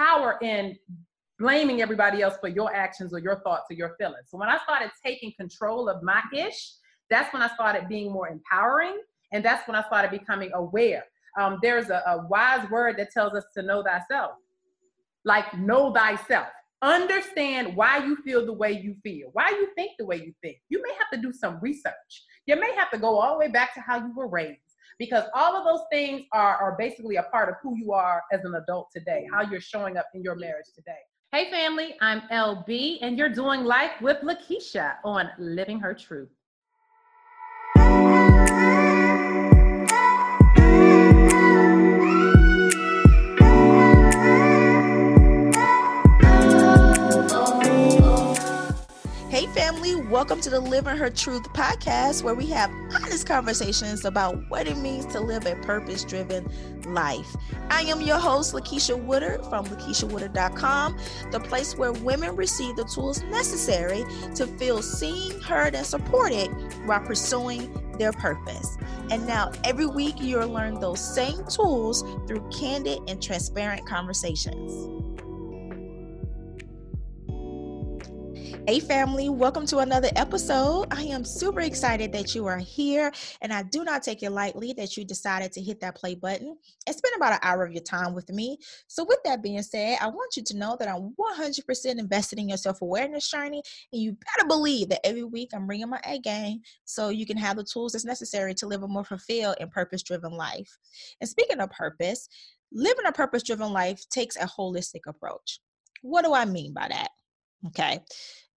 power in blaming everybody else for your actions or your thoughts or your feelings. So when I started taking control of my ish, that's when I started being more empowering. And that's when I started becoming aware. Um, there's a, a wise word that tells us to know thyself. Like, know thyself. Understand why you feel the way you feel, why you think the way you think. You may have to do some research. You may have to go all the way back to how you were raised because all of those things are, are basically a part of who you are as an adult today, how you're showing up in your marriage today. Hey, family, I'm LB, and you're doing life with Lakeisha on Living Her Truth. Welcome to the Living Her Truth podcast, where we have honest conversations about what it means to live a purpose driven life. I am your host, Lakeisha Woodard from LakeishaWoodard.com, the place where women receive the tools necessary to feel seen, heard, and supported while pursuing their purpose. And now, every week, you'll learn those same tools through candid and transparent conversations. Hey, family, welcome to another episode. I am super excited that you are here, and I do not take it lightly that you decided to hit that play button and spend about an hour of your time with me. So, with that being said, I want you to know that I'm 100% invested in your self awareness journey, and you better believe that every week I'm bringing my A game so you can have the tools that's necessary to live a more fulfilled and purpose driven life. And speaking of purpose, living a purpose driven life takes a holistic approach. What do I mean by that? Okay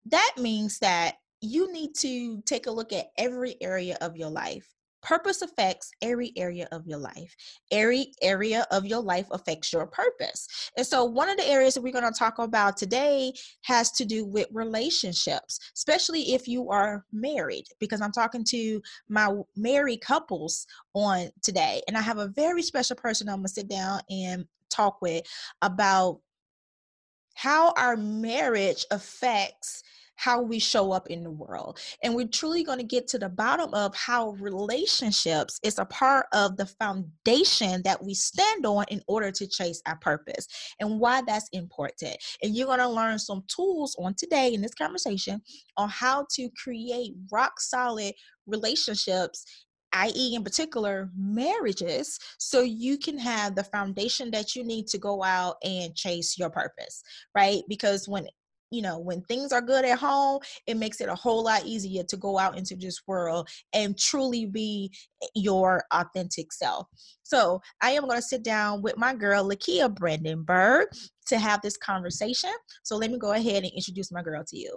that means that you need to take a look at every area of your life. Purpose affects every area of your life. Every area of your life affects your purpose. And so, one of the areas that we're going to talk about today has to do with relationships, especially if you are married, because I'm talking to my married couples on today. And I have a very special person I'm going to sit down and talk with about how our marriage affects how we show up in the world. And we're truly going to get to the bottom of how relationships is a part of the foundation that we stand on in order to chase our purpose and why that's important. And you're going to learn some tools on today in this conversation on how to create rock solid relationships i.e., in particular, marriages, so you can have the foundation that you need to go out and chase your purpose, right? Because when you know, when things are good at home, it makes it a whole lot easier to go out into this world and truly be your authentic self. So I am going to sit down with my girl, Lakia Brandenburg, to have this conversation. So let me go ahead and introduce my girl to you.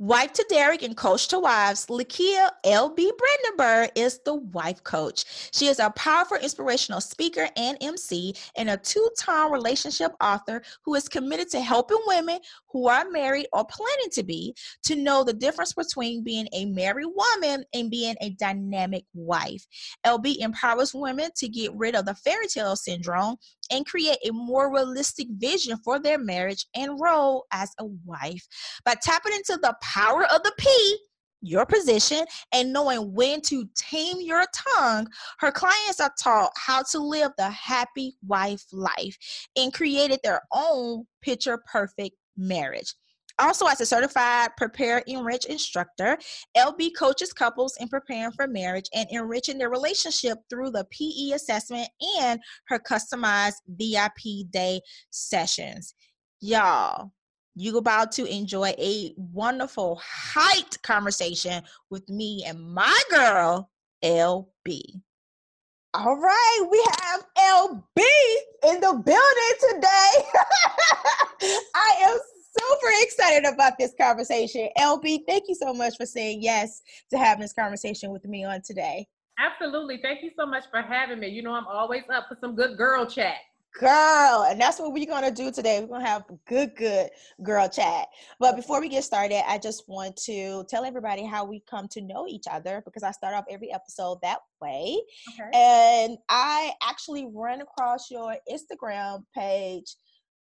Wife to Derek and coach to wives, Lakia L.B. Brandenburg is the wife coach. She is a powerful, inspirational speaker and MC and a two time relationship author who is committed to helping women who are married or planning to be to know the difference between being a married woman and being a dynamic wife. LB empowers women to get rid of the fairy tale syndrome and create a more realistic vision for their marriage and role as a wife. By tapping into the power of the P, your position, and knowing when to tame your tongue, her clients are taught how to live the happy wife life and created their own picture perfect marriage. Also, as a certified Prepare Enrich instructor, LB coaches couples in preparing for marriage and enriching their relationship through the PE assessment and her customized VIP day sessions. Y'all, you about to enjoy a wonderful height conversation with me and my girl, LB. All right, we have LB in the building today. I am super excited about this conversation. LB, thank you so much for saying yes to having this conversation with me on today. Absolutely. Thank you so much for having me. You know, I'm always up for some good girl chat. Girl, and that's what we're gonna do today. We're gonna have good, good girl chat. But before we get started, I just want to tell everybody how we come to know each other because I start off every episode that way. Okay. And I actually ran across your Instagram page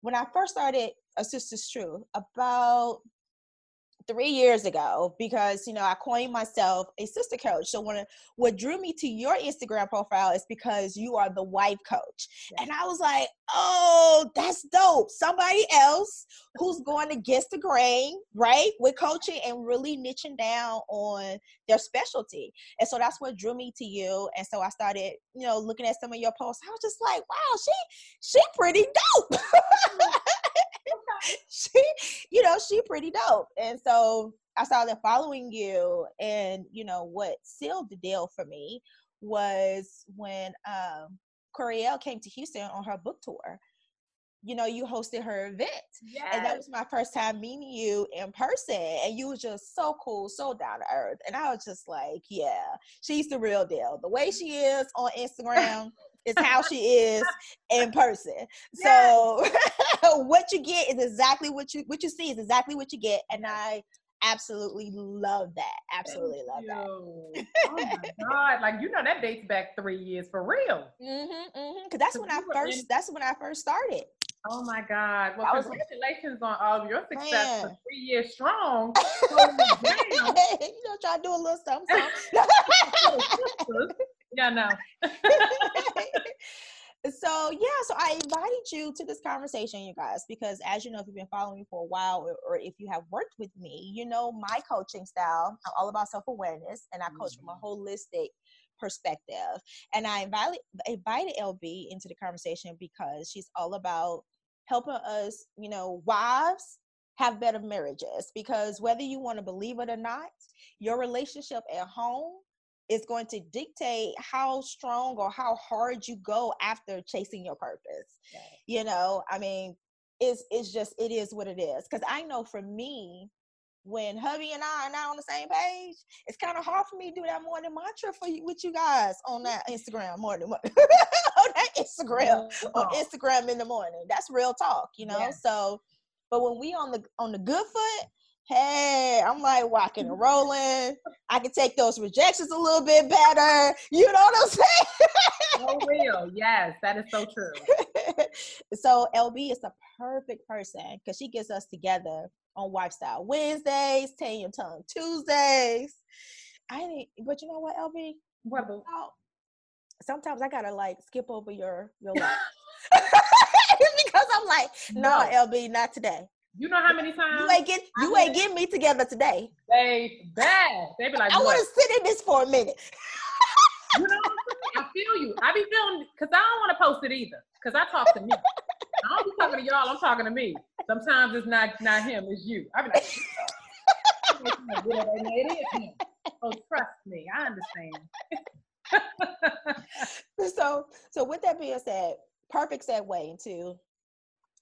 when I first started A Sister's Truth about three years ago because you know I coined myself a sister coach. So when what drew me to your Instagram profile is because you are the wife coach, yeah. and I was like, oh, that's dope. Somebody else who's going against the grain, right, with coaching and really niching down on their specialty. And so that's what drew me to you. And so I started, you know, looking at some of your posts. I was just like, wow, she she pretty dope. she, you know, she pretty dope. And so I saw started following you. And, you know, what sealed the deal for me was when um Coriel came to Houston on her book tour. You know, you hosted her event. Yes. And that was my first time meeting you in person. And you was just so cool, so down to earth. And I was just like, yeah, she's the real deal. The way she is on Instagram is how she is in person. So what you get is exactly what you what you see is exactly what you get. And I absolutely love that. Absolutely Thank love you. that. oh my god! Like you know that dates back three years for real. Mm-hmm. Mm-hmm. Because that's when I first. In- that's when I first started. Oh my God! Well, congratulations on all of your success Man. for three years strong. you know, try to do a little something. something. Yeah, no. so yeah, so I invited you to this conversation, you guys, because as you know, if you've been following me for a while, or, or if you have worked with me, you know my coaching style. I'm all about self awareness, and I coach mm-hmm. from a mm-hmm. holistic perspective. And I invited invited LB into the conversation because she's all about helping us, you know, wives have better marriages. Because whether you want to believe it or not, your relationship at home is going to dictate how strong or how hard you go after chasing your purpose. Right. You know, I mean, it's it's just it is what it is. Because I know for me, when hubby and I are not on the same page, it's kind of hard for me to do that morning mantra for you with you guys on that Instagram morning on that Instagram on Instagram in the morning. That's real talk, you know. Yeah. So, but when we on the on the good foot, hey, I'm like walking and rolling. I can take those rejections a little bit better. You know what I'm saying? so real. Yes, that is so true. so LB is the perfect person because she gets us together on Lifestyle Wednesdays, Tame Your Tongue Tuesdays. I need, but you know what, LB? What? Sometimes I gotta like skip over your your life because I'm like, no, no, LB, not today. You know how many times you ain't get you ain't getting me together today. They bad. They be like, I want to sit in this for a minute. you know, I feel you. I be feeling because I don't want to post it either. Because I talk to me. I don't be talking to y'all. I'm talking to me. Sometimes it's not not him. It's you. I be like, it is him. Oh, trust me. I understand. so, so with that being said, perfect segue into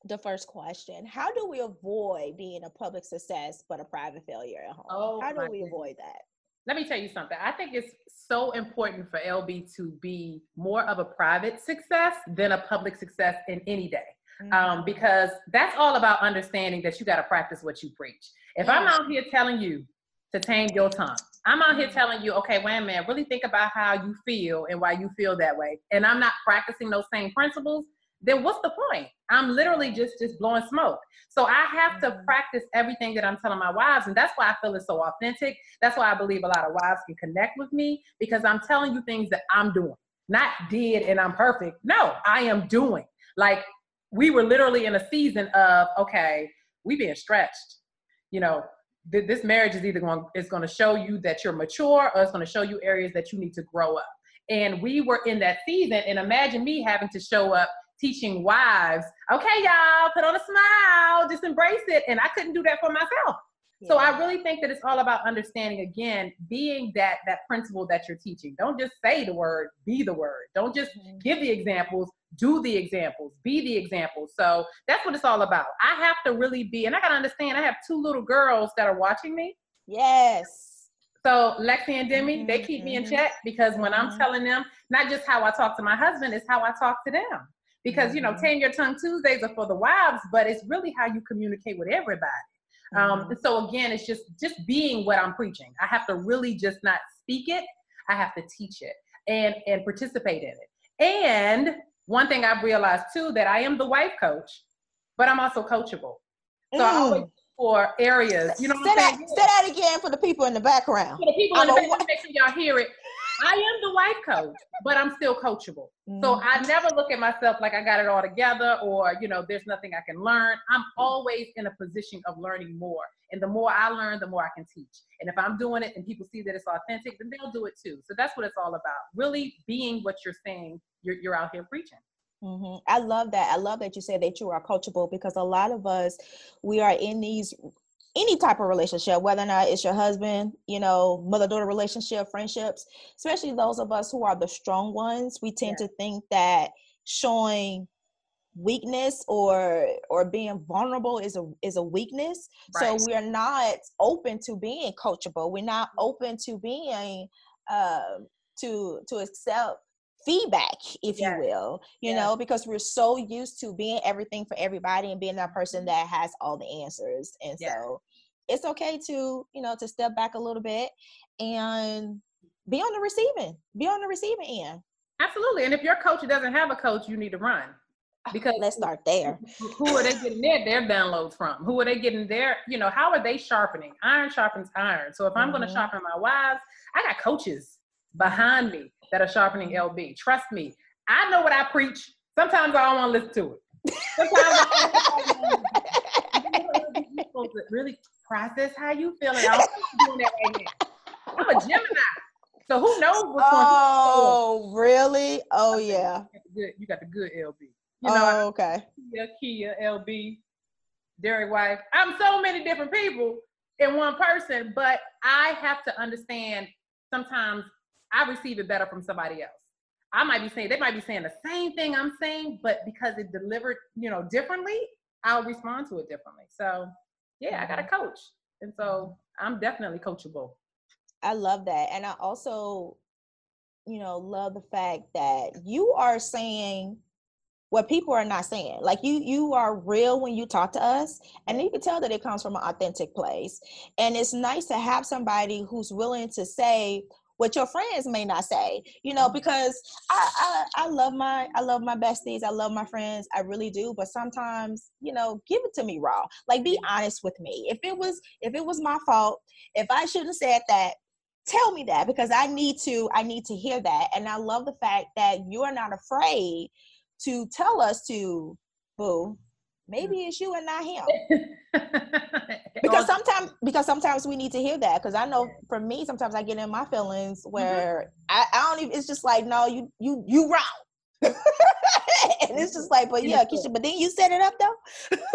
the first question how do we avoid being a public success but a private failure at home oh, how do we goodness. avoid that let me tell you something i think it's so important for lb to be more of a private success than a public success in any day um, mm-hmm. um, because that's all about understanding that you got to practice what you preach if yes. i'm out here telling you to tame your tongue I'm out here mm-hmm. telling you, okay, wait a minute, really think about how you feel and why you feel that way. And I'm not practicing those same principles, then what's the point? I'm literally just just blowing smoke. So I have to mm-hmm. practice everything that I'm telling my wives, and that's why I feel it's so authentic. That's why I believe a lot of wives can connect with me because I'm telling you things that I'm doing, not did and I'm perfect. No, I am doing. Like we were literally in a season of okay, we being stretched. You know, th- this marriage is either going is going to show you that you're mature, or it's going to show you areas that you need to grow up. And we were in that season, and imagine me having to show up teaching wives, okay, y'all, put on a smile, just embrace it. And I couldn't do that for myself. Yeah. So I really think that it's all about understanding again, being that that principle that you're teaching. Don't just say the word, be the word. Don't just mm-hmm. give the examples, do the examples, be the examples. So that's what it's all about. I have to really be, and I gotta understand, I have two little girls that are watching me. Yes. So Lexi and Demi, mm-hmm. they keep me in mm-hmm. check because when I'm mm-hmm. telling them not just how I talk to my husband, it's how I talk to them because you know mm-hmm. tame your tongue tuesdays are for the wives but it's really how you communicate with everybody um, mm-hmm. so again it's just just being what i'm preaching i have to really just not speak it i have to teach it and and participate in it and one thing i've realized too that i am the wife coach but i'm also coachable so mm. I always for areas. You know what say I'm saying? That, say that again for the people in the background. For the people in the background, make sure y'all hear it. I am the life coach, but I'm still coachable. Mm-hmm. So I never look at myself like I got it all together or, you know, there's nothing I can learn. I'm always in a position of learning more. And the more I learn, the more I can teach. And if I'm doing it and people see that it's authentic, then they'll do it too. So that's what it's all about. Really being what you're saying, you're, you're out here preaching. Mm-hmm. I love that. I love that you said that you are coachable because a lot of us, we are in these any type of relationship, whether or not it's your husband, you know, mother daughter relationship, friendships, especially those of us who are the strong ones, we tend yeah. to think that showing weakness or or being vulnerable is a is a weakness right. so we're not open to being coachable we're not open to being uh, to to accept feedback if yes. you will you yes. know because we're so used to being everything for everybody and being that person mm-hmm. that has all the answers and yes. so it's okay to you know to step back a little bit and be on the receiving be on the receiving end absolutely and if your coach doesn't have a coach you need to run ah, because let's start there who are they getting their, their downloads from who are they getting their you know how are they sharpening iron sharpens iron so if i'm mm-hmm. going to sharpen my wives i got coaches behind me that are sharpening LB. Trust me, I know what I preach. Sometimes I don't want to listen to it. Sometimes I you're supposed to really process how you feel. And I'm doing that right now. I'm a Gemini. So who knows what's oh, going on? Oh, really? Oh, yeah. You got the good, LB. You know, oh, okay. Kia, Kia, LB, Derek Wife. I'm so many different people in one person, but I have to understand sometimes I receive it better from somebody else. I might be saying they might be saying the same thing I'm saying, but because it delivered, you know, differently, I'll respond to it differently. So yeah, I got a mm-hmm. coach. And so I'm definitely coachable. I love that. And I also, you know, love the fact that you are saying what people are not saying. Like you you are real when you talk to us and you can tell that it comes from an authentic place. And it's nice to have somebody who's willing to say what your friends may not say you know mm-hmm. because I, I i love my i love my besties i love my friends i really do but sometimes you know give it to me raw. Like be honest with me. If it was if it was my fault if i shouldn't have said that tell me that because i need to i need to hear that. And i love the fact that you're not afraid to tell us to boo maybe it's you and not him. Because sometimes because sometimes we need to hear that because i know for me sometimes i get in my feelings mm-hmm. where mm-hmm. I, I don't even it's just like no you you you wrong. And it's just like but yeah Keisha, but then you set it up though.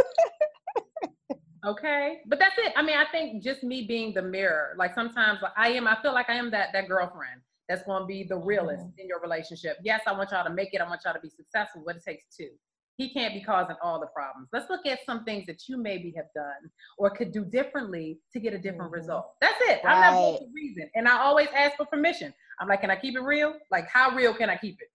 Okay but that's it. I mean i think just me being the mirror like sometimes i am i feel like i am that that girlfriend that's going to be the realist mm-hmm. in your relationship. Yes i want y'all to make it i want y'all to be successful but it takes two he can't be causing all the problems. Let's look at some things that you maybe have done or could do differently to get a different mm-hmm. result. That's it. Right. I'm not going reason. And I always ask for permission. I'm like, can I keep it real? Like, how real can I keep it?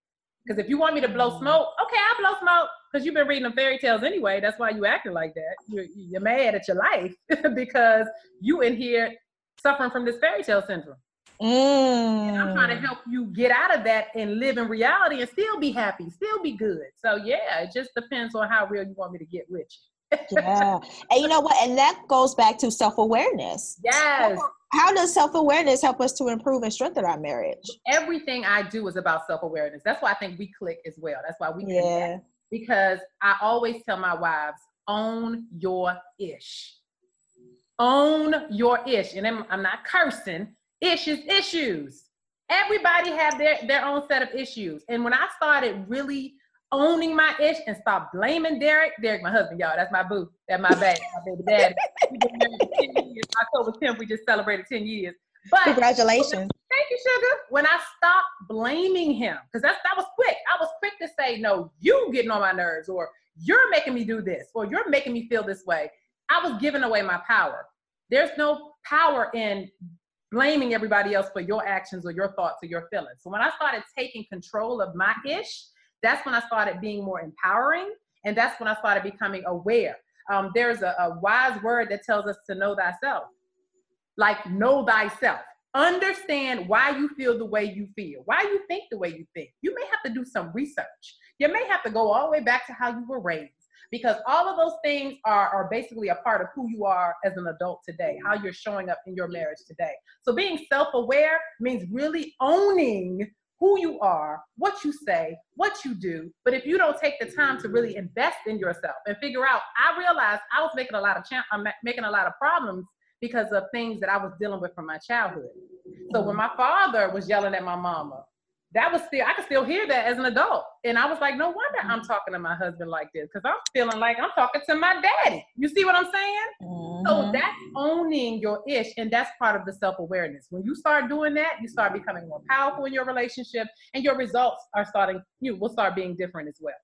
Because if you want me to blow mm-hmm. smoke, okay, I'll blow smoke. Because you've been reading the fairy tales anyway. That's why you acting like that. You're, you're mad at your life because you in here suffering from this fairy tale syndrome. Mm. And I'm trying to help you get out of that and live in reality and still be happy, still be good. So yeah, it just depends on how real you want me to get with you. yeah. And you know what? And that goes back to self-awareness. Yes. How does self-awareness help us to improve and strengthen our marriage? Everything I do is about self-awareness. That's why I think we click as well. That's why we yeah. Connect. Because I always tell my wives, own your ish. Own your ish. And I'm, I'm not cursing issues, issues. Everybody have their, their own set of issues. And when I started really owning my ish and stop blaming Derek, Derek, my husband, y'all, that's my boo, that's my baby, my baby daddy. We've been married 10 years. October 10th, we just celebrated 10 years. But congratulations. Thank you, sugar. When I stopped blaming him, because that's that was quick. I was quick to say, no, you getting on my nerves, or you're making me do this, or you're making me feel this way. I was giving away my power. There's no power in blaming everybody else for your actions or your thoughts or your feelings. So when I started taking control of my ish, that's when I started being more empowering. And that's when I started becoming aware. Um, there's a, a wise word that tells us to know thyself. Like, know thyself. Understand why you feel the way you feel, why you think the way you think. You may have to do some research. You may have to go all the way back to how you were raised. Because all of those things are, are basically a part of who you are as an adult today, how you're showing up in your marriage today. So being self-aware means really owning who you are, what you say, what you do. But if you don't take the time to really invest in yourself and figure out, I realized I was making a lot of I'm uh, making a lot of problems because of things that I was dealing with from my childhood. So when my father was yelling at my mama, that was still I could still hear that as an adult. And I was like, no wonder I'm talking to my husband like this, because I'm feeling like I'm talking to my daddy. You see what I'm saying? Mm-hmm. So that's owning your ish, and that's part of the self-awareness. When you start doing that, you start becoming more powerful in your relationship, and your results are starting, you will start being different as well.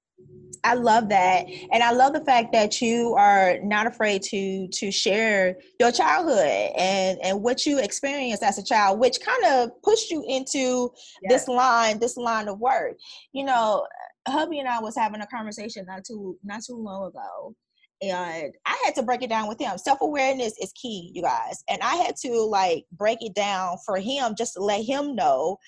I love that. And I love the fact that you are not afraid to to share your childhood and and what you experienced as a child, which kind of pushed you into yes. this line, this line of work. You know, hubby and I was having a conversation not too not too long ago. And I had to break it down with him. Self awareness is key, you guys. And I had to like break it down for him just to let him know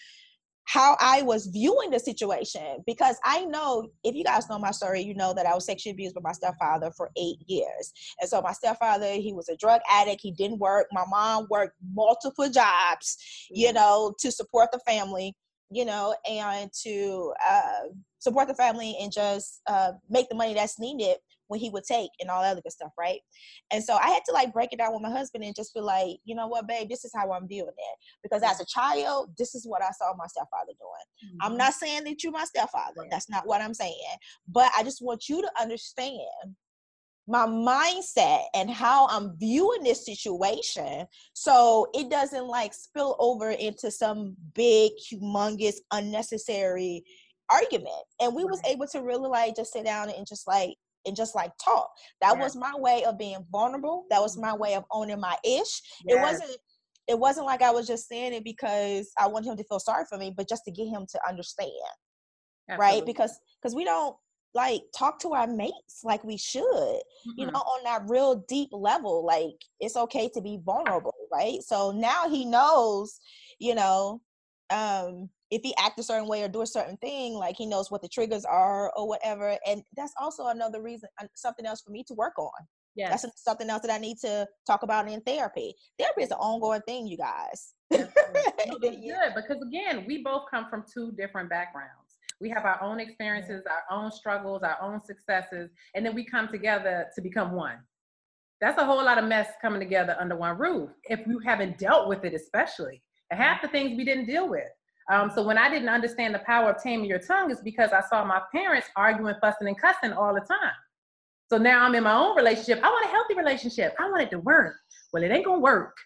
how I was viewing the situation because I know if you guys know my story, you know that I was sexually abused by my stepfather for eight years. And so my stepfather, he was a drug addict, he didn't work. My mom worked multiple jobs, you mm-hmm. know, to support the family, you know, and to uh, support the family and just uh, make the money that's needed when he would take and all that other good stuff, right? And so I had to like break it down with my husband and just be like, you know what, babe, this is how I'm viewing it. Because as a child, this is what I saw my stepfather doing. Mm-hmm. I'm not saying that you're my stepfather. Right. That's not what I'm saying. But I just want you to understand my mindset and how I'm viewing this situation so it doesn't like spill over into some big humongous unnecessary argument and we right. was able to really like just sit down and just like and just like talk. That was my way of being vulnerable. That was my way of owning my ish. It wasn't it wasn't like I was just saying it because I wanted him to feel sorry for me, but just to get him to understand. Absolutely. Right? Because because we don't like talk to our mates like we should mm-hmm. you know on that real deep level like it's okay to be vulnerable right so now he knows you know um if he act a certain way or do a certain thing like he knows what the triggers are or whatever and that's also another reason something else for me to work on. Yeah that's something else that i need to talk about in therapy. Therapy is an ongoing thing you guys. Good because again we both come from two different backgrounds. We have our own experiences our own struggles our own successes and then we come together to become one. That's a whole lot of mess coming together under one roof if you haven't dealt with it especially. Half mm-hmm. the things we didn't deal with um, so when I didn't understand the power of taming your tongue is because I saw my parents arguing, fussing, and cussing all the time. So now I'm in my own relationship. I want a healthy relationship. I want it to work. Well, it ain't gonna work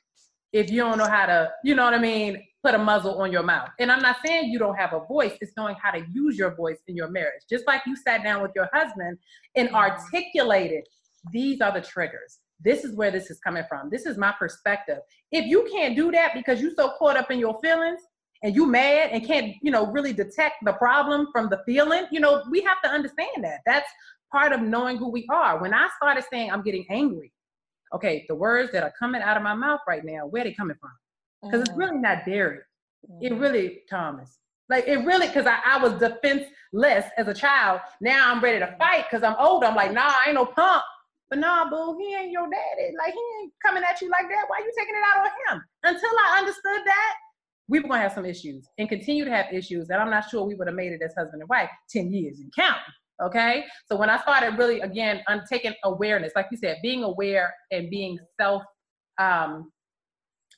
if you don't know how to, you know what I mean, put a muzzle on your mouth. And I'm not saying you don't have a voice, it's knowing how to use your voice in your marriage. Just like you sat down with your husband and mm-hmm. articulated, these are the triggers. This is where this is coming from. This is my perspective. If you can't do that because you're so caught up in your feelings, and you mad and can't you know really detect the problem from the feeling you know we have to understand that that's part of knowing who we are when i started saying i'm getting angry okay the words that are coming out of my mouth right now where they coming from because mm-hmm. it's really not Derek mm-hmm. it really thomas like it really because I, I was defenseless as a child now i'm ready to fight because i'm older i'm like nah i ain't no punk but nah, boo, he ain't your daddy. Like he ain't coming at you like that. Why you taking it out on him? Until I understood that, we were gonna have some issues and continue to have issues. And I'm not sure we would have made it as husband and wife 10 years and counting. Okay. So when I started really again on taking awareness, like you said, being aware and being self um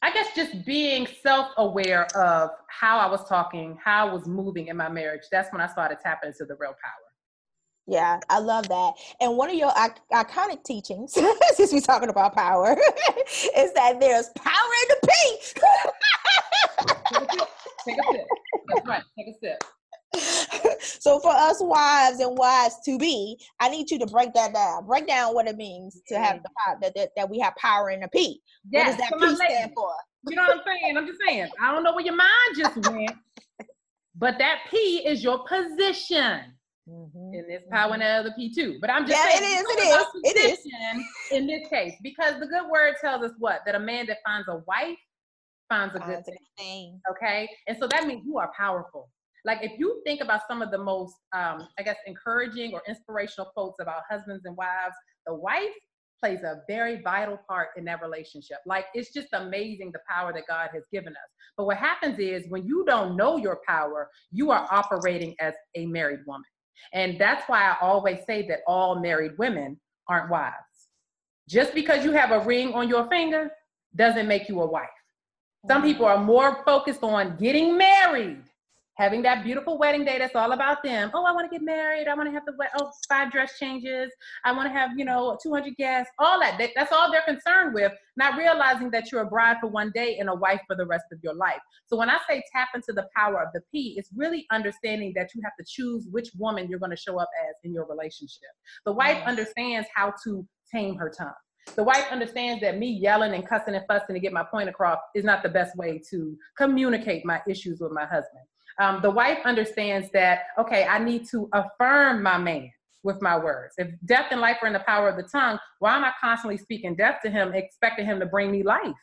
I guess just being self-aware of how I was talking, how I was moving in my marriage. That's when I started tapping into the real power. Yeah, I love that. And one of your iconic teachings, since we're talking about power, is that there's power in the P. Take a sip. That's right. Take a sip. So for us wives and wives to be, I need you to break that down. Break down what it means to have the power that, that, that we have power in the P. Yes, what does that P stand for? You know what I'm saying? I'm just saying. I don't know where your mind just went, but that P is your position. Mm-hmm. And there's power mm-hmm. in the other P too. But I'm just yeah, saying, it is, it is, it is. In this case, because the good word tells us what? That a man that finds a wife finds a good thing. thing. Okay. And so that means you are powerful. Like if you think about some of the most, um, I guess, encouraging or inspirational quotes about husbands and wives, the wife plays a very vital part in that relationship. Like it's just amazing the power that God has given us. But what happens is when you don't know your power, you are operating as a married woman. And that's why I always say that all married women aren't wives. Just because you have a ring on your finger doesn't make you a wife. Some people are more focused on getting married having that beautiful wedding day that's all about them. Oh, I want to get married. I want to have the oh five dress changes. I want to have you know 200 guests. All that. That's all they're concerned with. Not realizing that you're a bride for one day and a wife for the rest of your life. So when I say tap into the power of the P, it's really understanding that you have to choose which woman you're going to show up as in your relationship. The wife understands how to tame her tongue. The wife understands that me yelling and cussing and fussing to get my point across is not the best way to communicate my issues with my husband. Um, the wife understands that, okay, I need to affirm my man with my words. If death and life are in the power of the tongue, why am I constantly speaking death to him, expecting him to bring me life?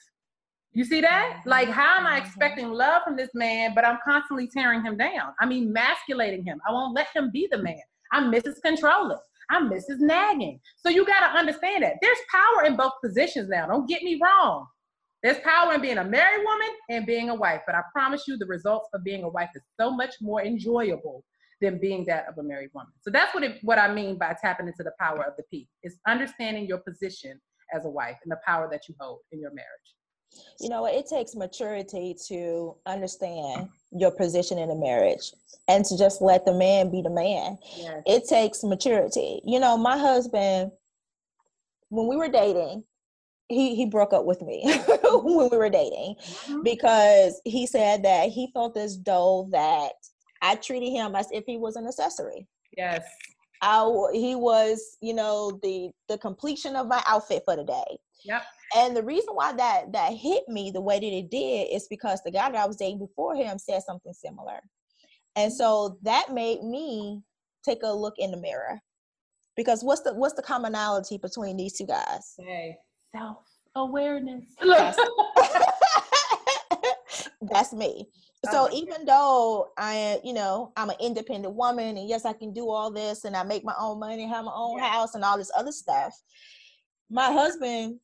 You see that? Mm-hmm. Like, how am I mm-hmm. expecting love from this man, but I'm constantly tearing him down? I'm emasculating him. I won't let him be the man. I'm Mrs. Controlling. I'm Mrs. Nagging. So you got to understand that there's power in both positions now. Don't get me wrong. There's power in being a married woman and being a wife, but I promise you the results of being a wife is so much more enjoyable than being that of a married woman. So that's what it, what I mean by tapping into the power of the P. Is understanding your position as a wife and the power that you hold in your marriage. You know, it takes maturity to understand your position in a marriage and to just let the man be the man. Yes. It takes maturity. You know, my husband, when we were dating, he he broke up with me when we were dating mm-hmm. because he said that he felt as though that I treated him as if he was an accessory. Yes. I he was, you know, the the completion of my outfit for the day. Yep. And the reason why that that hit me the way that it did is because the guy that I was dating before him said something similar. And so that made me take a look in the mirror. Because what's the what's the commonality between these two guys? Hey self awareness. That's, that's me. So oh, even though I, you know, I'm an independent woman, and yes, I can do all this, and I make my own money, have my own yeah. house, and all this other stuff. My husband,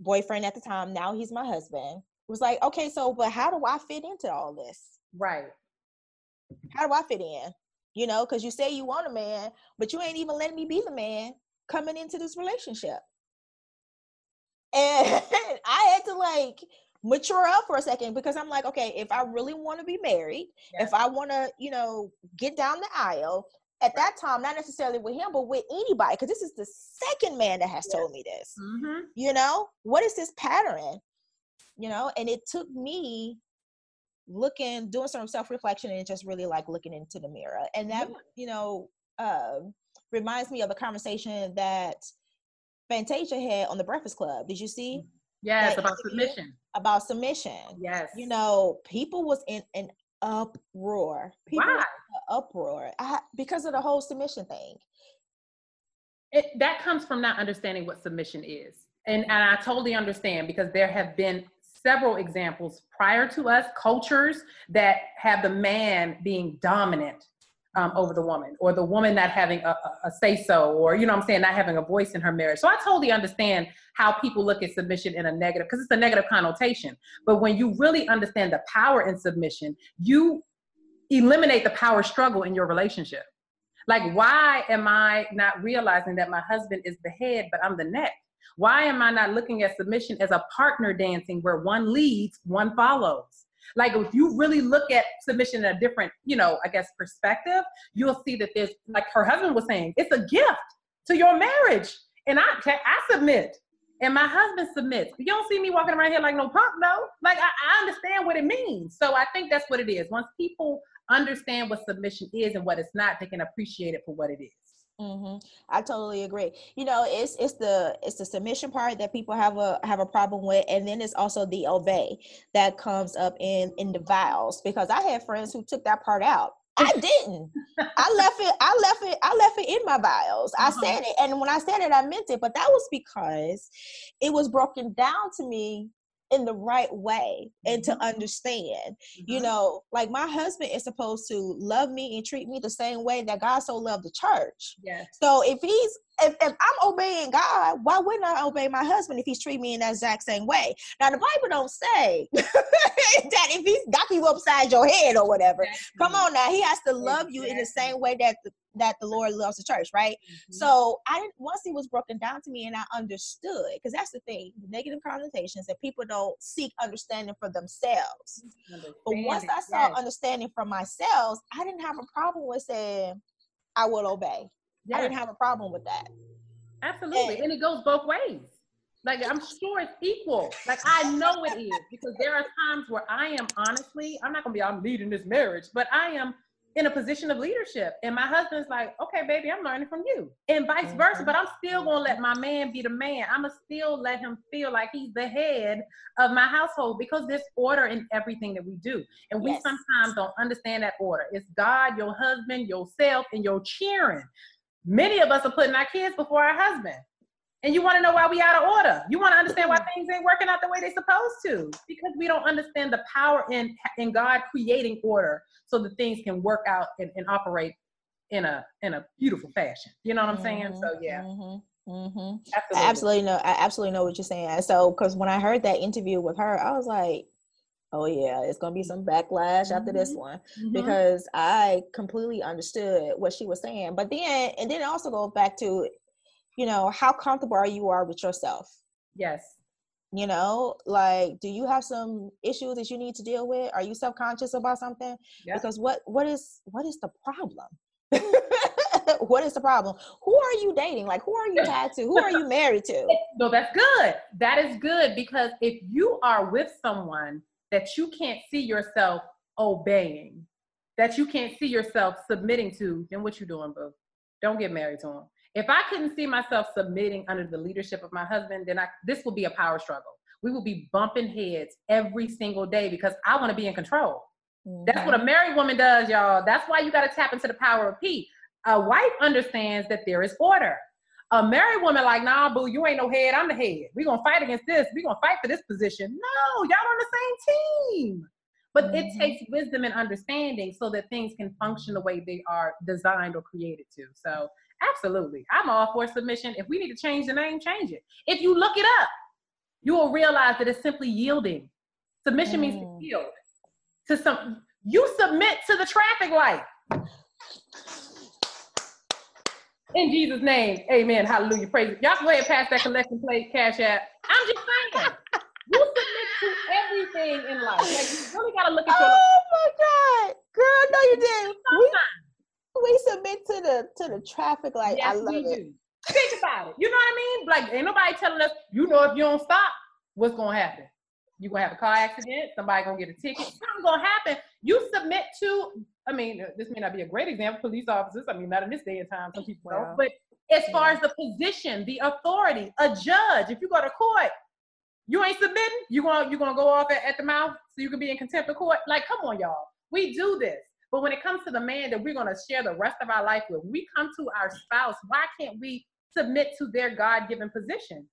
boyfriend at the time, now he's my husband, was like, okay, so, but how do I fit into all this? Right. How do I fit in? You know, because you say you want a man, but you ain't even letting me be the man coming into this relationship. And I had to like mature up for a second because I'm like, okay, if I really want to be married, if I want to, you know, get down the aisle, at that time, not necessarily with him, but with anybody, because this is the second man that has told me this. Mm-hmm. You know, what is this pattern? You know, and it took me looking, doing some self reflection, and just really like looking into the mirror. And that, yeah. you know, uh, reminds me of a conversation that Fantasia had on the Breakfast Club. Did you see? Yes, about submission. About submission. Yes. You know, people was in an uproar. People Why? uproar I, because of the whole submission thing. It, that comes from not understanding what submission is. And, and I totally understand because there have been several examples prior to us, cultures that have the man being dominant um, over the woman or the woman not having a, a, say so or you know i'm saying not having a voice in her marriage. So i totally understand how people look at submission in a negative because it's a negative connotation. But when you really understand the power in submission you eliminate the power struggle in your relationship. Like why am i not realizing that my husband is the head but i'm the neck? Why am i not looking at submission as a partner dancing where one leads one follows like if you really look at submission in a different, you know, I guess perspective, you'll see that there's like her husband was saying, it's a gift to your marriage. And I I submit. And my husband submits. You don't see me walking around here like no punk, no. Like I, I understand what it means. So I think that's what it is. Once people understand what submission is and what it's not, they can appreciate it for what it is. Mm-hmm. I totally agree. You know, it's it's the it's the submission part that people have a have a problem with, and then it's also the obey that comes up in in the vows. Because I had friends who took that part out. I didn't. I left it. I left it. I left it in my vows. I uh-huh. said it, and when I said it, I meant it. But that was because it was broken down to me in the right way and to Mm-hmm. understand. You Mhm. know, like my husband is supposed to love me and treat me the same way that God so loved the church. Yes. So if he's if, if I'm obeying God, why wouldn't I obey my husband if he's treating me in that exact same way? Now the Bible don't say that if he's got you upside your head or whatever. Come on now, he has to love you in the same way that the, that the Lord loves the church, right? Mhm. So I didn't once it was broken down to me and I understood because that's the thing, the negative connotations that people don't seek understanding for themselves. But once I saw yes, understanding for myself, I didn't have a problem with saying I will obey. I didn't have a problem with that. Absolutely. And- And it goes both ways. Like I'm sure it's equal. Like I know it is because there are times where I am honestly, I'm not gonna be I'm leading this marriage, but I am in a position of leadership. And my husband's like, okay, baby, I'm learning from you. And vice versa. Mhm. But I'm still gonna let my man be the man. I'ma still let him feel like he's the head of my household because there's order in everything that we do. And we Yes. sometimes don't understand that order. It's God, your husband, yourself, and your cheering. Many of us are putting our kids before our husband. And you want to know why we out of order. You want to understand why things ain't working out the way they're supposed to. Because we don't understand the power in in God creating order so that things can work out and, and operate in a in a beautiful fashion. You know what I'm saying? So yeah, hmm hmm absolutely. I absolutely know. I absolutely know what you're saying. So, because when I heard that interview with her, I was like, "Oh yeah, it's gonna be some backlash after this Mhm. one," Mhm. because I completely understood what she was saying. But then, and then it also goes back to, you know, how comfortable are you are with yourself. yes. You know, like, do you have some issues that you need to deal with? Are you self conscious about something? Yep. Because what what is what is the problem? what is the problem? Who are you dating? Like, who are you tied to? Who are you married to? No, that's good. That is good because if you are with someone that you can't see yourself obeying, that you can't see yourself submitting to, then what you doing, boo? Don't get married to him. If I couldn't see myself submitting under the leadership of my husband, then I this will be a power struggle. We will be bumping heads every single day because I want to be in control. That's what a married woman does, y'all. That's why you got to tap into the power of P. A wife understands that there is order. A married woman, like, nah, boo, you ain't no head. I'm the head. We're gonna fight against this. We're gonna fight for this position. No, y'all on the same team. But Mhm. it takes wisdom and understanding so that things can function the way they are designed or created to. So, absolutely, I'm all for submission. If we need to change the name, change it. If you look it up, you will realize that it's simply yielding. Submission means Mm. to yield to some. You submit to the traffic light. In Jesus' name, amen. Hallelujah. Praise it. Y'all go ahead and pass that collection plate, cash app. I'm just saying. You submit to everything in life. Like, you really got to look at your life. Oh my God, girl, no, you didn't. We, Sometimes. We submit to the to the traffic light. I love we it. do. Think about it. You know what I mean? Like, ain't nobody telling us, you know, if you don't stop, what's going to happen? You're going to have a car accident. Somebody going to get a ticket. Something's going to happen. You submit to, I mean, uh, this may not be a great example, police officers. I mean, not in this day and time. Some people don't. But as far as the position, the authority, a judge, if you go to court, you ain't submitting. You gonna you gonna go off at, at the mouth so you can be in contempt of court. Like, come on, y'all. We do this. But when it comes to the man that we're gonna share the rest of our life with, we come to our spouse. Why can't we submit to their God-given position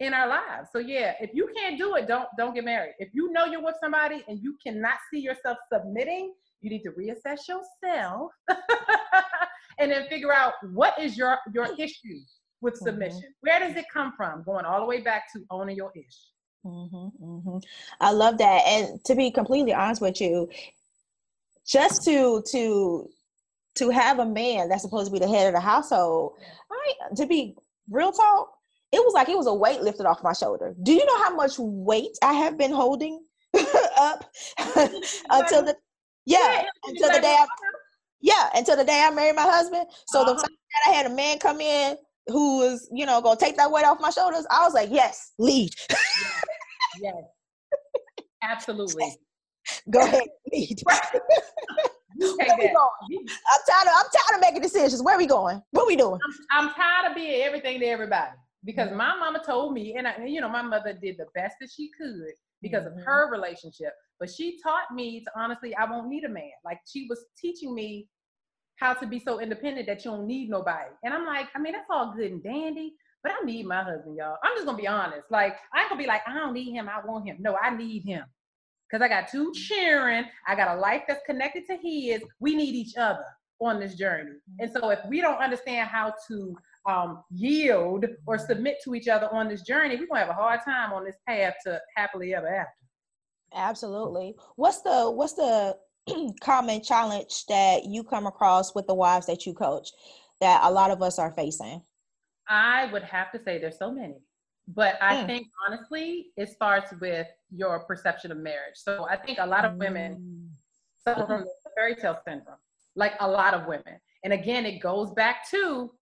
in our lives? So yeah, if you can't do it, don't don't get married. If you know you're with somebody and you cannot see yourself submitting, you need to reassess yourself and then figure out what is your your issue with Mhm. submission. Where does it come from? Going all the way back to owning your ish. hmm mm-hmm. I love that. And to be completely honest with you, just to to to have a man that's supposed to be the head of the household, I to be real talk, it was like it was a weight lifted off my shoulder. Do you know how much weight I have been holding up until the yeah, until the day I yeah, until the day I married my husband. So the Uh-huh. fact that I had a man come in who was, you know, gonna take that weight off my shoulders, I was like, yes, lead. Yes. Absolutely. Go ahead, lead. Where we going? I'm tired of I'm tired of making decisions. Where we going? What we doing? I'm, I'm tired of being everything to everybody because Mm-hmm. my mama told me, and I, you know, my mother did the best that she could because Mhm. of her relationship. But she taught me to honestly, I won't need a man. Like she was teaching me how to be so independent that you don't need nobody. And I'm like, I mean, that's all good and dandy, But I need my husband, y'all. I'm just gonna be honest. Like, I ain't gonna be like, I don't need him, I want him. No, I need him. Because I got two children, I got a life that's connected to his. We need each other on this journey. And so if we don't understand how to um, yield or submit to each other on this journey, we're gonna have a hard time on this path to happily ever after. Absolutely. What's the what's the common challenge that you come across with the wives that you coach that a lot of us are facing? I would have to say there's so many. But I mm. think honestly, it starts with your perception of marriage. So I think a lot of women mm. suffer from fairy tale syndrome, like a lot of women. And again, it goes back to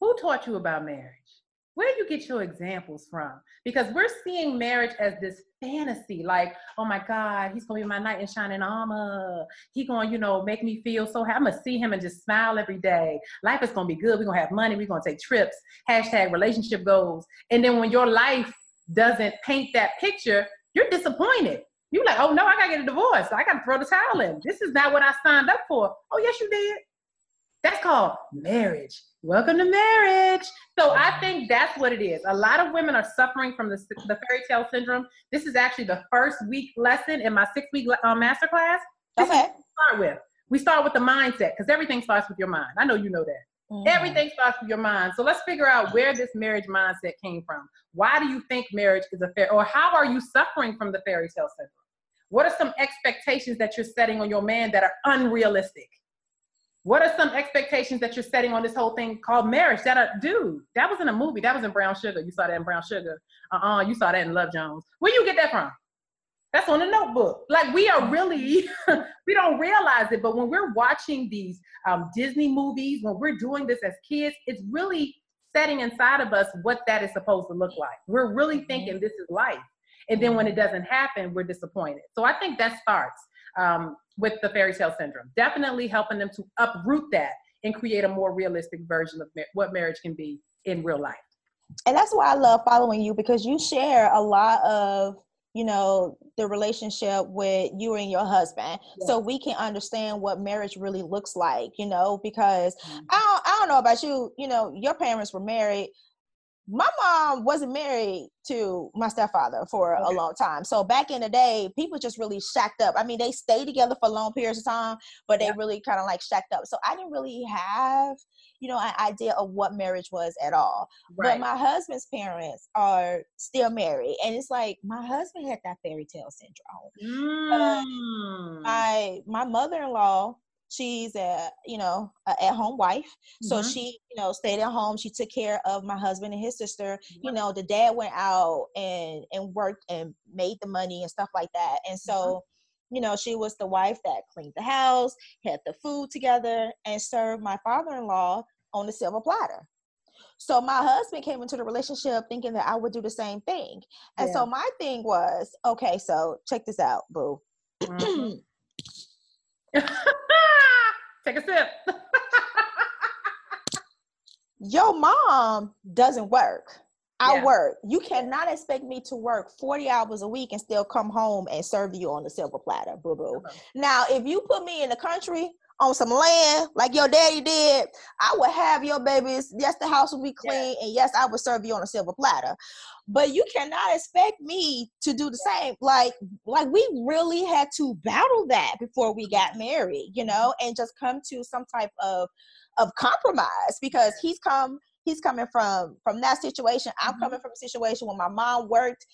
who taught you about marriage? Where do you get your examples from? Because we're seeing marriage as this fantasy, like, oh my God, he's gonna be my knight in shining armor. He gonna, you know, make me feel so happy. I'm gonna see him and just smile every day. Life is gonna be good. We're gonna have money. We're gonna take trips. Hashtag relationship goals. And then when your life doesn't paint that picture, you're disappointed. You're like, oh no, I gotta get a divorce. I gotta throw the towel in. This is not what I signed up for. Oh yes, you did. That's called marriage. Welcome to marriage. So I think that's what it is. A lot of women are suffering from the, the fairy tale syndrome. This is actually the first week lesson in my six week uh, masterclass. Okay. start with. We start with the mindset because everything starts with your mind. I know you know that. Mm. Everything starts with your mind. So let's figure out where this marriage mindset came from. Why do you think marriage is a fair, or how are you suffering from the fairy tale syndrome? What are some expectations that you're setting on your man that are unrealistic? What are some expectations that you're setting on this whole thing called marriage? That are, dude, that was in a movie. That was in Brown Sugar. You saw that in Brown Sugar. Uh-uh, you saw that in Love Jones. Where you get that from? That's on the notebook. Like we are really, we don't realize it, but when we're watching these um, Disney movies, when we're doing this as kids, it's really setting inside of us what that is supposed to look like. We're really mm-hmm. thinking this is life. And then when it doesn't happen, we're disappointed. So I think that starts um, with the fairy tale syndrome. Definitely helping them to uproot that and create a more realistic version of what marriage can be in real life. And that's why I love following you because you share a lot of you know the relationship with you and your husband yeah. so we can understand what marriage really looks like you know because mm-hmm. I, don't, I don't know about you you know your parents were married my mom wasn't married to my stepfather for okay. a long time. So back in the day, people just really shacked up. I mean, they stayed together for long periods of time, but yeah. they really kind of like shacked up. So I didn't really have, you know, an idea of what marriage was at all. Right. But my husband's parents are still married. And it's like my husband had that fairy tale syndrome. Mm. my my mother-in-law she's a you know at home wife so mm-hmm. she you know stayed at home she took care of my husband and his sister you know the dad went out and and worked and made the money and stuff like that and so mm-hmm. you know she was the wife that cleaned the house had the food together and served my father-in-law on the silver platter so my husband came into the relationship thinking that I would do the same thing. And yeah. so my thing was, okay, so check this out, boo. Take a sip. Your mom doesn't work. I yeah. work. You cannot expect me to work 40 hours a week and still come home and serve you on the silver platter, boo boo. Uh-huh. Now, if you put me in the country on some land like your daddy did, I would have your babies. Yes, the house will be clean, yeah. and yes, I would serve you on a silver platter. But you cannot expect me to do the same. Like, like we really had to battle that before we got married, you know, and just come to some type of of compromise because he's come he's coming from from that situation i'm mm-hmm. coming from a situation where my mom worked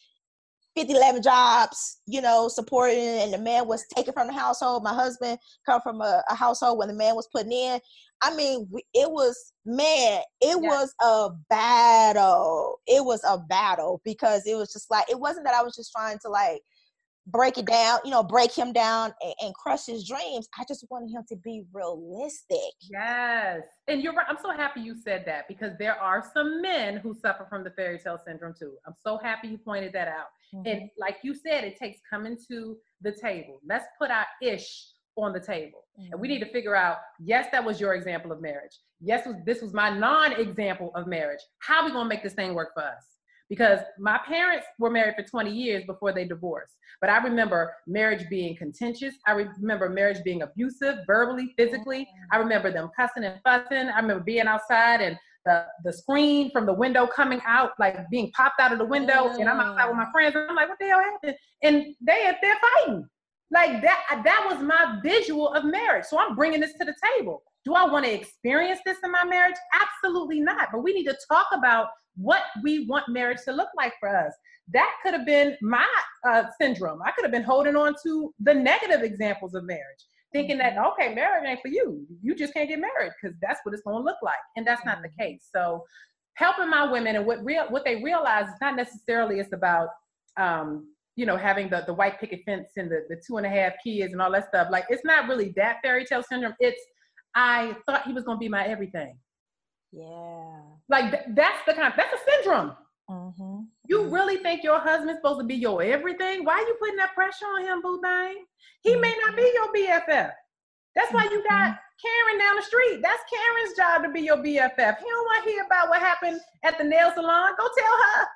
50, 11 jobs, you know, supporting, and the man was taken from the household. My husband come from a, a household when the man was putting in. I mean, it was, man, it yeah. was a battle. It was a battle because it was just like, it wasn't that I was just trying to like break it down, you know, break him down and, and, crush his dreams. I just wanted him to be realistic. Yes. And you're right. I'm so happy you said that because there are some men who suffer from the fairy tale syndrome too. I'm so happy you pointed that out. Mm-hmm. And like you said, it takes coming to the table. Let's put our ish on the table. Mm-hmm. And we need to figure out, yes, that was your example of marriage. Yes, this was my non-example of marriage. How are we gonna make this thing work for us? Because my parents were married for 20 years before they divorced. But I remember marriage being contentious. I remember marriage being abusive, verbally, physically. Mm. I remember them cussing and fussing. I remember being outside and the, the screen from the window coming out, like being popped out of the window, and I'm outside with my mm. friends, and I'm like, what the hell happened? And they they're fighting. Like that that was my visual of marriage. So I'm bringing this to the table. Do I want to experience this in my marriage? Absolutely not. But we need to talk about what we want marriage to look like for us. That could have been my uh, syndrome. I could have been holding on to the negative examples of marriage, thinking that, okay, marriage ain't for you. You just can't get married because that's what it's going to look like. And that's not the mm-hmm. case. So, helping my women and what real what they realize is not necessarily it's about um, you know, having the, the white picket fence and the, the two and a half kids and all that stuff. Like, it's not really that fairy tale syndrome. It's, I thought he was going to be my everything. Yeah. Like, th- that's the kind, that's a syndrome. Mm-hmm. You really think your husband's supposed to be your everything? Why are you putting that pressure on him, boo bang? He may not be your BFF. That's why you got mm-hmm. Karen down the street. That's Karen's job to be your BFF. He don't want to hear about what happened at the nail salon. Go tell her.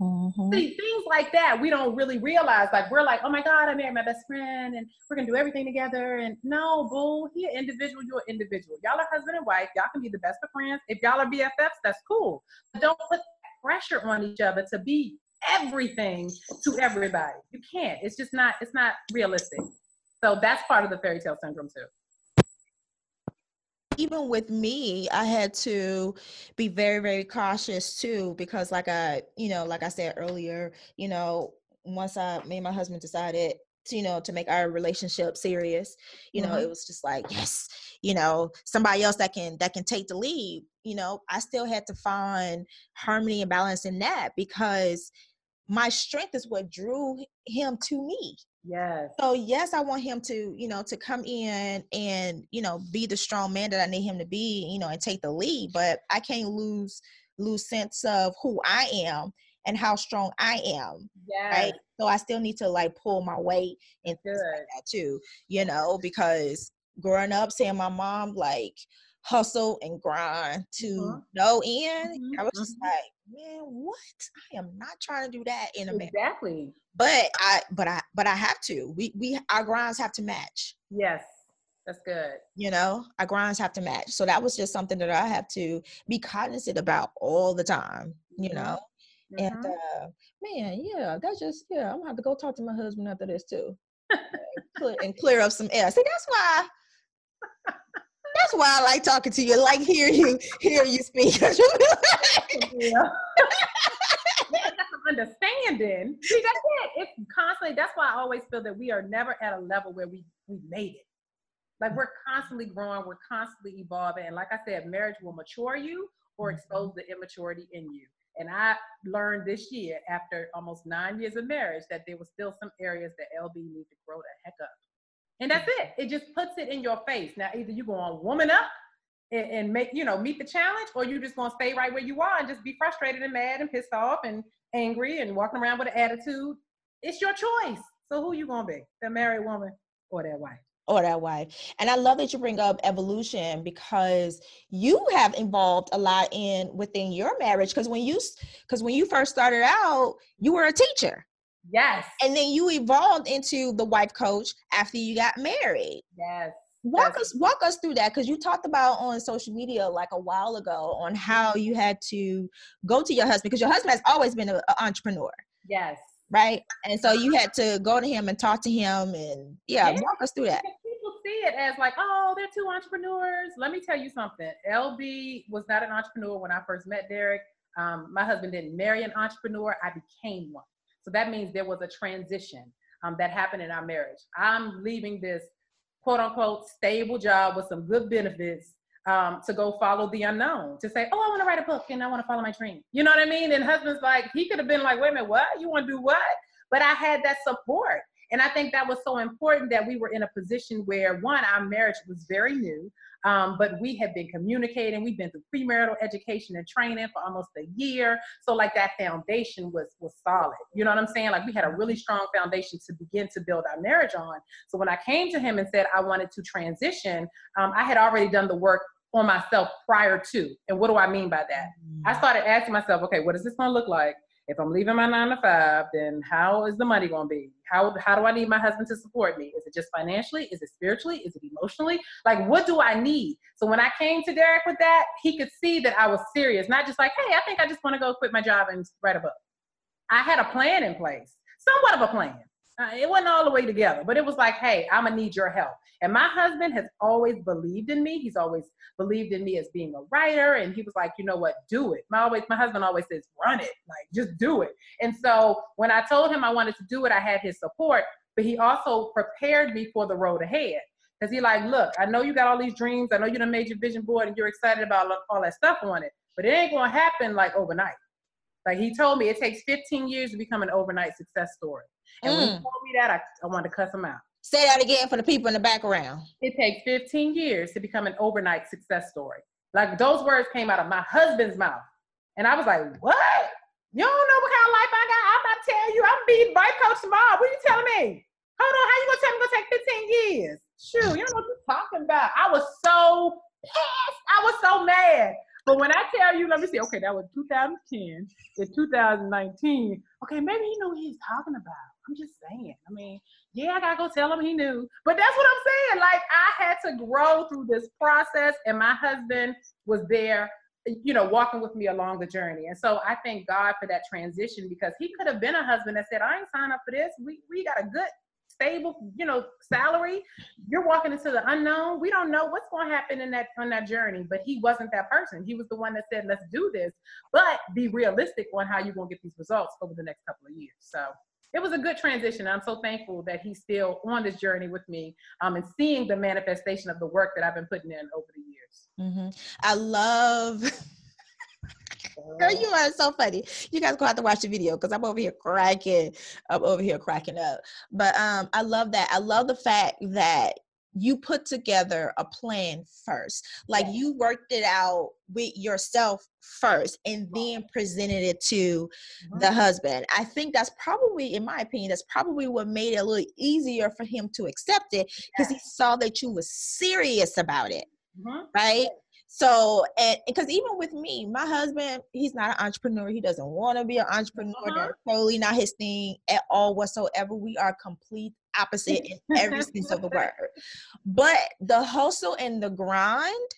Mm-hmm. See, things like that we don't really realize. Like we're like, oh my God, I married my best friend and we're gonna do everything together. And no, boo, he an individual, you're an individual. Y'all are husband and wife, y'all can be the best of friends. If y'all are BFFs, that's cool. But don't put pressure on each other to be everything to everybody. You can't. It's just not, it's not realistic. So that's part of the fairy tale syndrome too even with me, I had to be very, very cautious too, because like I, you know, like I said earlier, you know, once I, me and my husband decided to, you know, to make our relationship serious, you mm-hmm. know, it was just like, yes, you know, somebody else that can, that can take the lead, you know, I still had to find harmony and balance in that because my strength is what drew him to me Yes. So yes, I want him to, you know, to come in and, you know, be the strong man that I need him to be, you know, and take the lead, but I can't lose lose sense of who I am and how strong I am. Yeah. Right. So I still need to like pull my weight and like that too, you know, because growing up seeing my mom like hustle and grind to no end, mm-hmm. I was just mm-hmm. like, man, what? I am not trying to do that in a minute. Exactly. But I but I but I have to. We we our grinds have to match. Yes. That's good. You know, our grinds have to match. So that was just something that I have to be cognizant about all the time, you mm-hmm. know. Mm-hmm. And uh man, yeah, that's just yeah, I'm gonna have to go talk to my husband after this too. and clear up some air. See, that's why that's why I like talking to you. like hear you hear you speak. yeah. understanding. See, that's it. It's constantly. That's why I always feel that we are never at a level where we we made it. Like we're constantly growing, we're constantly evolving, and like I said, marriage will mature you or mm-hmm. expose the immaturity in you. And I learned this year, after almost nine years of marriage, that there was still some areas that LB need to grow the heck up. And that's it. It just puts it in your face. Now, either you're going to woman up and, and, make, you know, meet the challenge, or you're just going to stay right where you are and just be frustrated and mad and pissed off and angry and walking around with an attitude. It's your choice. So who you going to be? The married woman or that wife? or that wife. And I love that you bring up evolution because you have involved a lot in within your marriage. Because when you because when you first started out, you were a teacher. Yes. And then you evolved into the wife coach after you got married. Yes. Walk us walk us through that because you talked about on social media like a while ago on how you had to go to your husband because your husband has always been an entrepreneur. Yes. Right. And so you had to go to him and talk to him and yeah, yeah. walk us through that. People see it as like, oh, they're two entrepreneurs. Let me tell you something. LB was not an entrepreneur when I first met Derek. Um, my husband didn't marry an entrepreneur. I became one. So that means there was a transition um, that happened in our marriage. I'm leaving this quote unquote stable job with some good benefits um, to go follow the unknown, to say, oh, I want to write a book and I want to follow my dream. You know what I mean? And husband's like, he could have been like, wait a minute, what? You want to do what? But I had that support. And I think that was so important that we were in a position where one, our marriage was very new. Um, but we have been communicating. We've been through premarital education and training for almost a year. So like that foundation was was solid. You know what I'm saying? Like we had a really strong foundation to begin to build our marriage on. So when I came to him and said I wanted to transition, um, I had already done the work on myself prior to. And what do I mean by that? I mm. started asking myself, okay, what is this going to look like? If I'm leaving my nine to five, then how is the money going to be? How, how do I need my husband to support me? Is it just financially? Is it spiritually? Is it emotionally? Like, what do I need? So when I came to Derek with that, he could see that I was serious, not just like, hey, I think I just want to go quit my job and write a book. I had a plan in place, somewhat of a plan. Uh, it wasn't all the way together, but it was like, hey, I'm gonna need your help. And my husband has always believed in me. He's always believed in me as being a writer, and he was like, you know what, do it. My always, my husband always says, run it, like just do it. And so when I told him I wanted to do it, I had his support, but he also prepared me for the road ahead. Cause he like, look, I know you got all these dreams. I know you done made your vision board and you're excited about all that stuff on it, but it ain't gonna happen like overnight. Like he told me, it takes 15 years to become an overnight success story. And mm. when he mm. told me that, I, I wanted to cuss him out. Say that again for the people in the background. It takes 15 years to become an overnight success story. Like those words came out of my husband's mouth. And I was like, what? You don't know what kind of life I got? I'm not telling you. I'm being life coach tomorrow. What are you telling me? Hold on, how you gonna tell me it's gonna take 15 years? Shoot, you don't know what you're talking about. I was so pissed. I was so mad. But when I tell you, let me see, okay, that was 2010. It's 2019. Okay, maybe he knew he was talking about. I'm just saying. I mean, yeah, I gotta go tell him he knew. But that's what I'm saying. Like I had to grow through this process, and my husband was there, you know, walking with me along the journey. And so I thank God for that transition because he could have been a husband that said, I ain't signed up for this. We we got a good stable, you know, salary. You're walking into the unknown. We don't know what's going to happen in that on that journey. But he wasn't that person. He was the one that said, "Let's do this," but be realistic on how you're going to get these results over the next couple of years. So it was a good transition. I'm so thankful that he's still on this journey with me um, and seeing the manifestation of the work that I've been putting in over the years. Mm-hmm. I love. Girl, you are so funny. You guys go have to watch the video because I'm over here cracking. I'm over here cracking up. But um, I love that. I love the fact that you put together a plan first. Like you worked it out with yourself first and then presented it to the husband. I think that's probably, in my opinion, that's probably what made it a little easier for him to accept it because he saw that you was serious about it. Mm-hmm. Right. So, and because even with me, my husband, he's not an entrepreneur. He doesn't want to be an entrepreneur. Uh-huh. That's totally not his thing at all whatsoever. We are complete opposite in every sense of the word. But the hustle and the grind,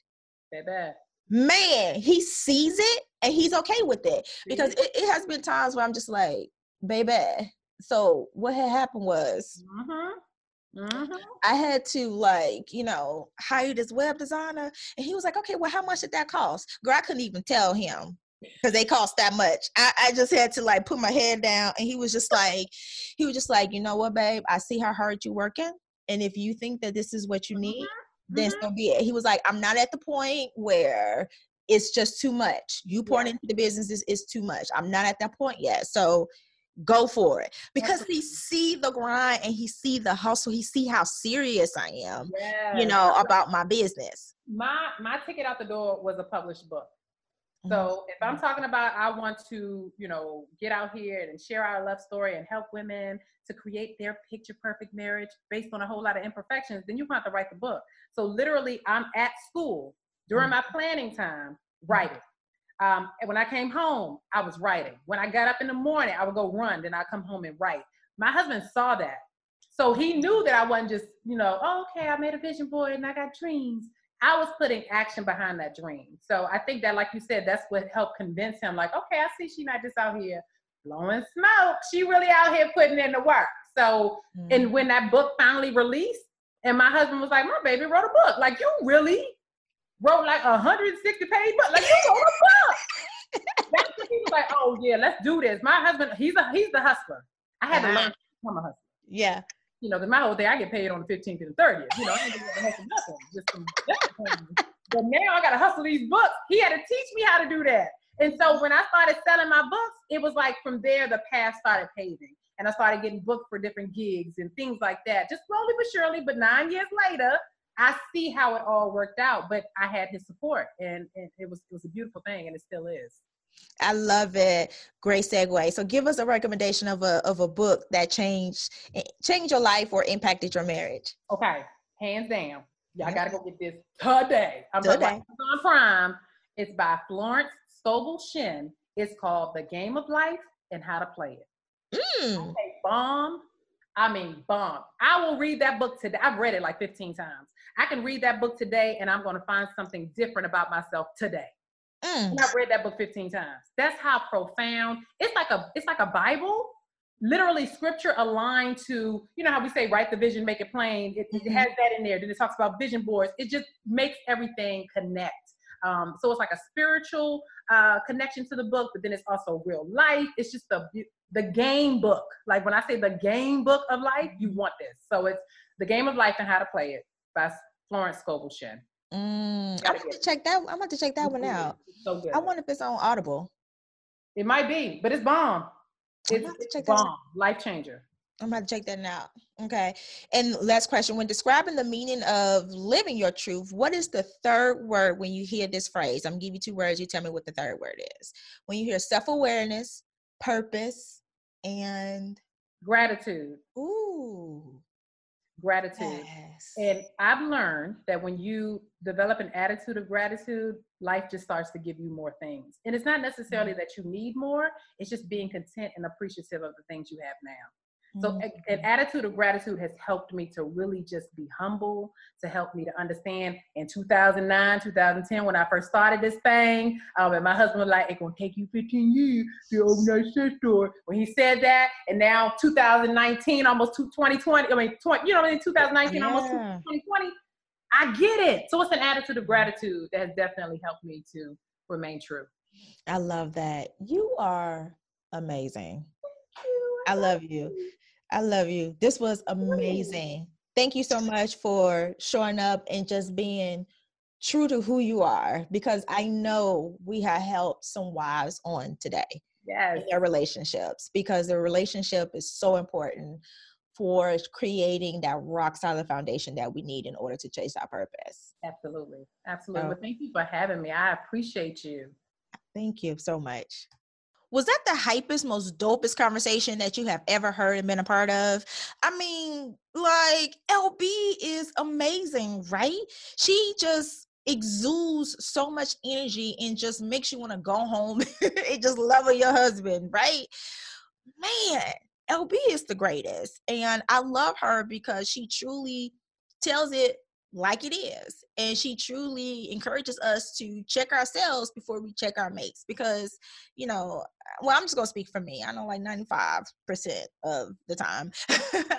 Baby. man, he sees it and he's okay with it. Because it, it has been times where I'm just like, baby. So what had happened was uh-huh. Mm-hmm. I had to like, you know, hire this web designer. And he was like, okay, well, how much did that cost? Girl, I couldn't even tell him because they cost that much. I, I just had to like put my head down and he was just like, he was just like, you know what, babe, I see how hard you're working. And if you think that this is what you need, mm-hmm. then mm-hmm. so be it. He was like, I'm not at the point where it's just too much. You pouring yeah. into the business is, is too much. I'm not at that point yet. So go for it. Because he see the grind and he see the hustle he see how serious i am yes. you know about my business. My my ticket out the door was a published book. So mm-hmm. if i'm talking about i want to you know get out here and share our love story and help women to create their picture perfect marriage based on a whole lot of imperfections then you have to write the book. So literally i'm at school during mm-hmm. my planning time writing um, and when I came home, I was writing. When I got up in the morning, I would go run, then I'd come home and write. My husband saw that. So he knew that I wasn't just, you know, oh, okay, I made a vision board and I got dreams. I was putting action behind that dream. So I think that, like you said, that's what helped convince him, like, okay, I see she's not just out here blowing smoke. She really out here putting in the work. So, mm-hmm. and when that book finally released, and my husband was like, my baby wrote a book. Like, you really wrote like a 160 page book. Like you wrote a book. That's when he was like, oh yeah, let's do this. My husband, he's a he's the hustler. I had uh-huh. to learn how to become a hustler. Yeah. You know, my whole day I get paid on the 15th and the 30th. You know, I ain't gonna hustle nothing. Just some but now I gotta hustle these books. He had to teach me how to do that. And so when I started selling my books, it was like from there the path started paving. And I started getting booked for different gigs and things like that. Just slowly but surely, but nine years later, I see how it all worked out, but I had his support and, and it was it was a beautiful thing and it still is. I love it. Great segue. So give us a recommendation of a of a book that changed changed your life or impacted your marriage. Okay. Hands down. Y'all gotta go get this today. I'm today. on Prime. It's by Florence Scovel Shinn. It's called The Game of Life, and How to Play It. Mm. Okay, bomb. I mean, bomb. I will read that book today. I've read it like 15 times. I can read that book today and I'm going to find something different about myself today. Mm. I've read that book 15 times. That's how profound. It's like a it's like a Bible. Literally scripture aligned to, you know how we say write the vision, make it plain. It, it Mhm. has that in there. Then it talks about vision boards. It just makes everything connect. Um, so it's like a spiritual uh, connection to the book, but then it's also real life. It's just the the game book. Like when I say the game book of life, you want this. So it's the game of life and how to play it by Florence Scovel Shinn. Mm. I'm gonna check that. I'm to check that one out. So good. I wonder if it's on Audible. It might be, but it's bomb. It's, to it's check bomb. Life changer. I'm about to check that out. Okay. And last question: When describing the meaning of living your truth, what is the third word when you hear this phrase? I'm gonna give you two words. You tell me what the third word is. When you hear self-awareness, purpose, and Gratitude. ooh, Gratitude. yes. And I've learned that when you develop an attitude of gratitude, life just starts to give you more things. And it's not necessarily mm-hmm. that you need more, it's just being content and appreciative of the things you have now. So Mm. a- an attitude of gratitude has helped me to really just be humble, to help me to understand in 2009, 2010, when I first started this thing, um, and my husband was like, it's gonna take you 15 years to open that shit store. When he said that, and now 2019, almost to 2020, I mean, 20, you know, what I mean, 2019, almost to 2020, I get it. So it's an attitude of gratitude that has definitely helped me to remain true. I love that. You are amazing. I love you. I love you. This was amazing. Thank you so much for showing up and just being true to who you are because I know we have helped some wives on today Yes. in their relationships because the relationship is so important for creating that rock solid foundation that we need in order to chase our purpose. Absolutely. Absolutely. So- Well, thank you for having me. I appreciate you. Thank you so much. Was that the hypest, most dopest conversation that you have ever heard and been a part of? I mean, like, LB is amazing, right? She just exudes so much energy and just makes you want to go home and just love your husband, right? Man, LB is the greatest. And I love her because she truly tells it like it is. And she truly encourages us to check ourselves before we check our mates. Because, you know, well, I'm just gonna speak for me. I know like 95% of the time.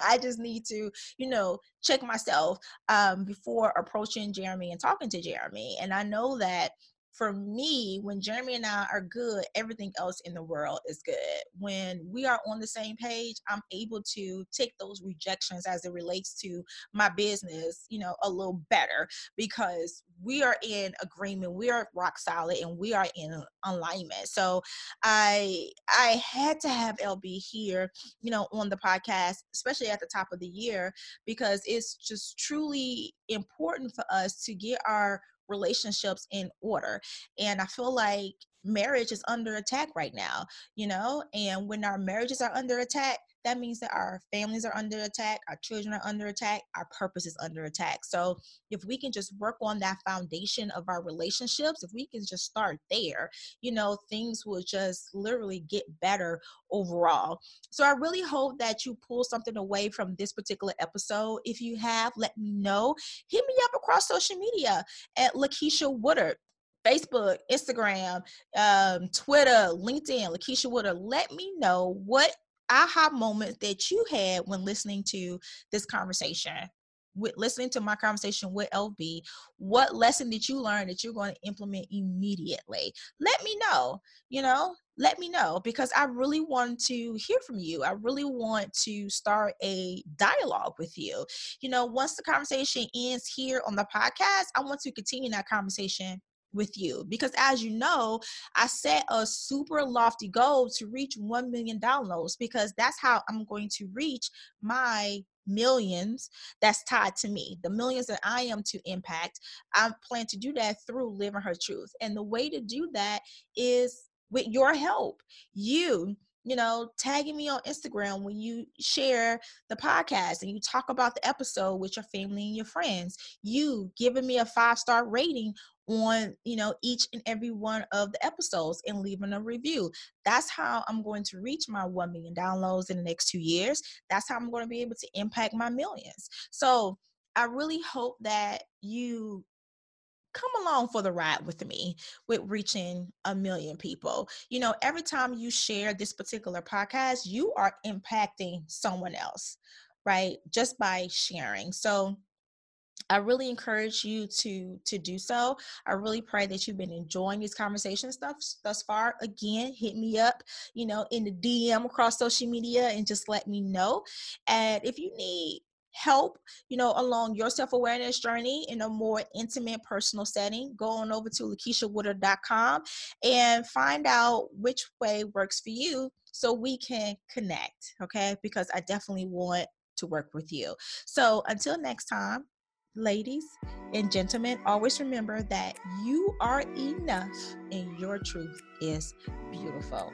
I just need to, you know, check myself um before approaching Jeremy and talking to Jeremy. And I know that for me, when Jeremy and I are good, everything else in the world is good. When we are on the same page, I'm able to take those rejections as it relates to my business, you know, a little better because we are in agreement, we are rock solid, and we are in alignment. So I I had to have LB here, you know, on the podcast, especially at the top of the year, because it's just truly important for us to get our relationships in order. And I feel like marriage is under attack right now, you know, and when our marriages are under attack, that means that our families are under attack, our children are under attack, our purpose is under attack. So, if we can just work on that foundation of our relationships, if we can just start there, you know, things will just literally get better overall. So, I really hope that you pull something away from this particular episode. If you have, let me know. Hit me up across social media at Lakeisha Woodard. Facebook, Instagram, um, Twitter, LinkedIn, Lakeisha Woodard. Let me know what aha moment that you had when listening to this conversation with listening to my conversation with LB, what lesson did you learn that you're going to implement immediately? Let me know, you know, let me know because I really want to hear from you. I really want to start a dialogue with you. You know, once the conversation ends here on the podcast, I want to continue that conversation with you because as you know i set a super lofty goal to reach 1 million downloads because that's how i'm going to reach my millions that's tied to me the millions that i am to impact i plan to do that through living her truth and the way to do that is with your help you you know, tagging me on Instagram when you share the podcast and you talk about the episode with your family and your friends. You giving me a five star rating on you know each and every one of the episodes and leaving a review that's how i'm going to reach my 1 million downloads in the next two years that's how i'm going to be able to impact my millions so i really hope that you come along for the ride with me with reaching a million people. You know, every time you share this particular podcast, you are impacting someone else, right? Just by sharing. So, I really encourage you to to do so. I really pray that you've been enjoying these conversations thus thus far. Again, hit me up, you know, in the DM across social media and just let me know. And if you need help, you know, along your self awareness journey in a more intimate, personal setting, go on over to lakeishawoodard.com and find out which way works for you so we can connect, okay? Because I definitely want to work with you. So until next time, ladies and gentlemen, always remember that you are enough and your truth is beautiful.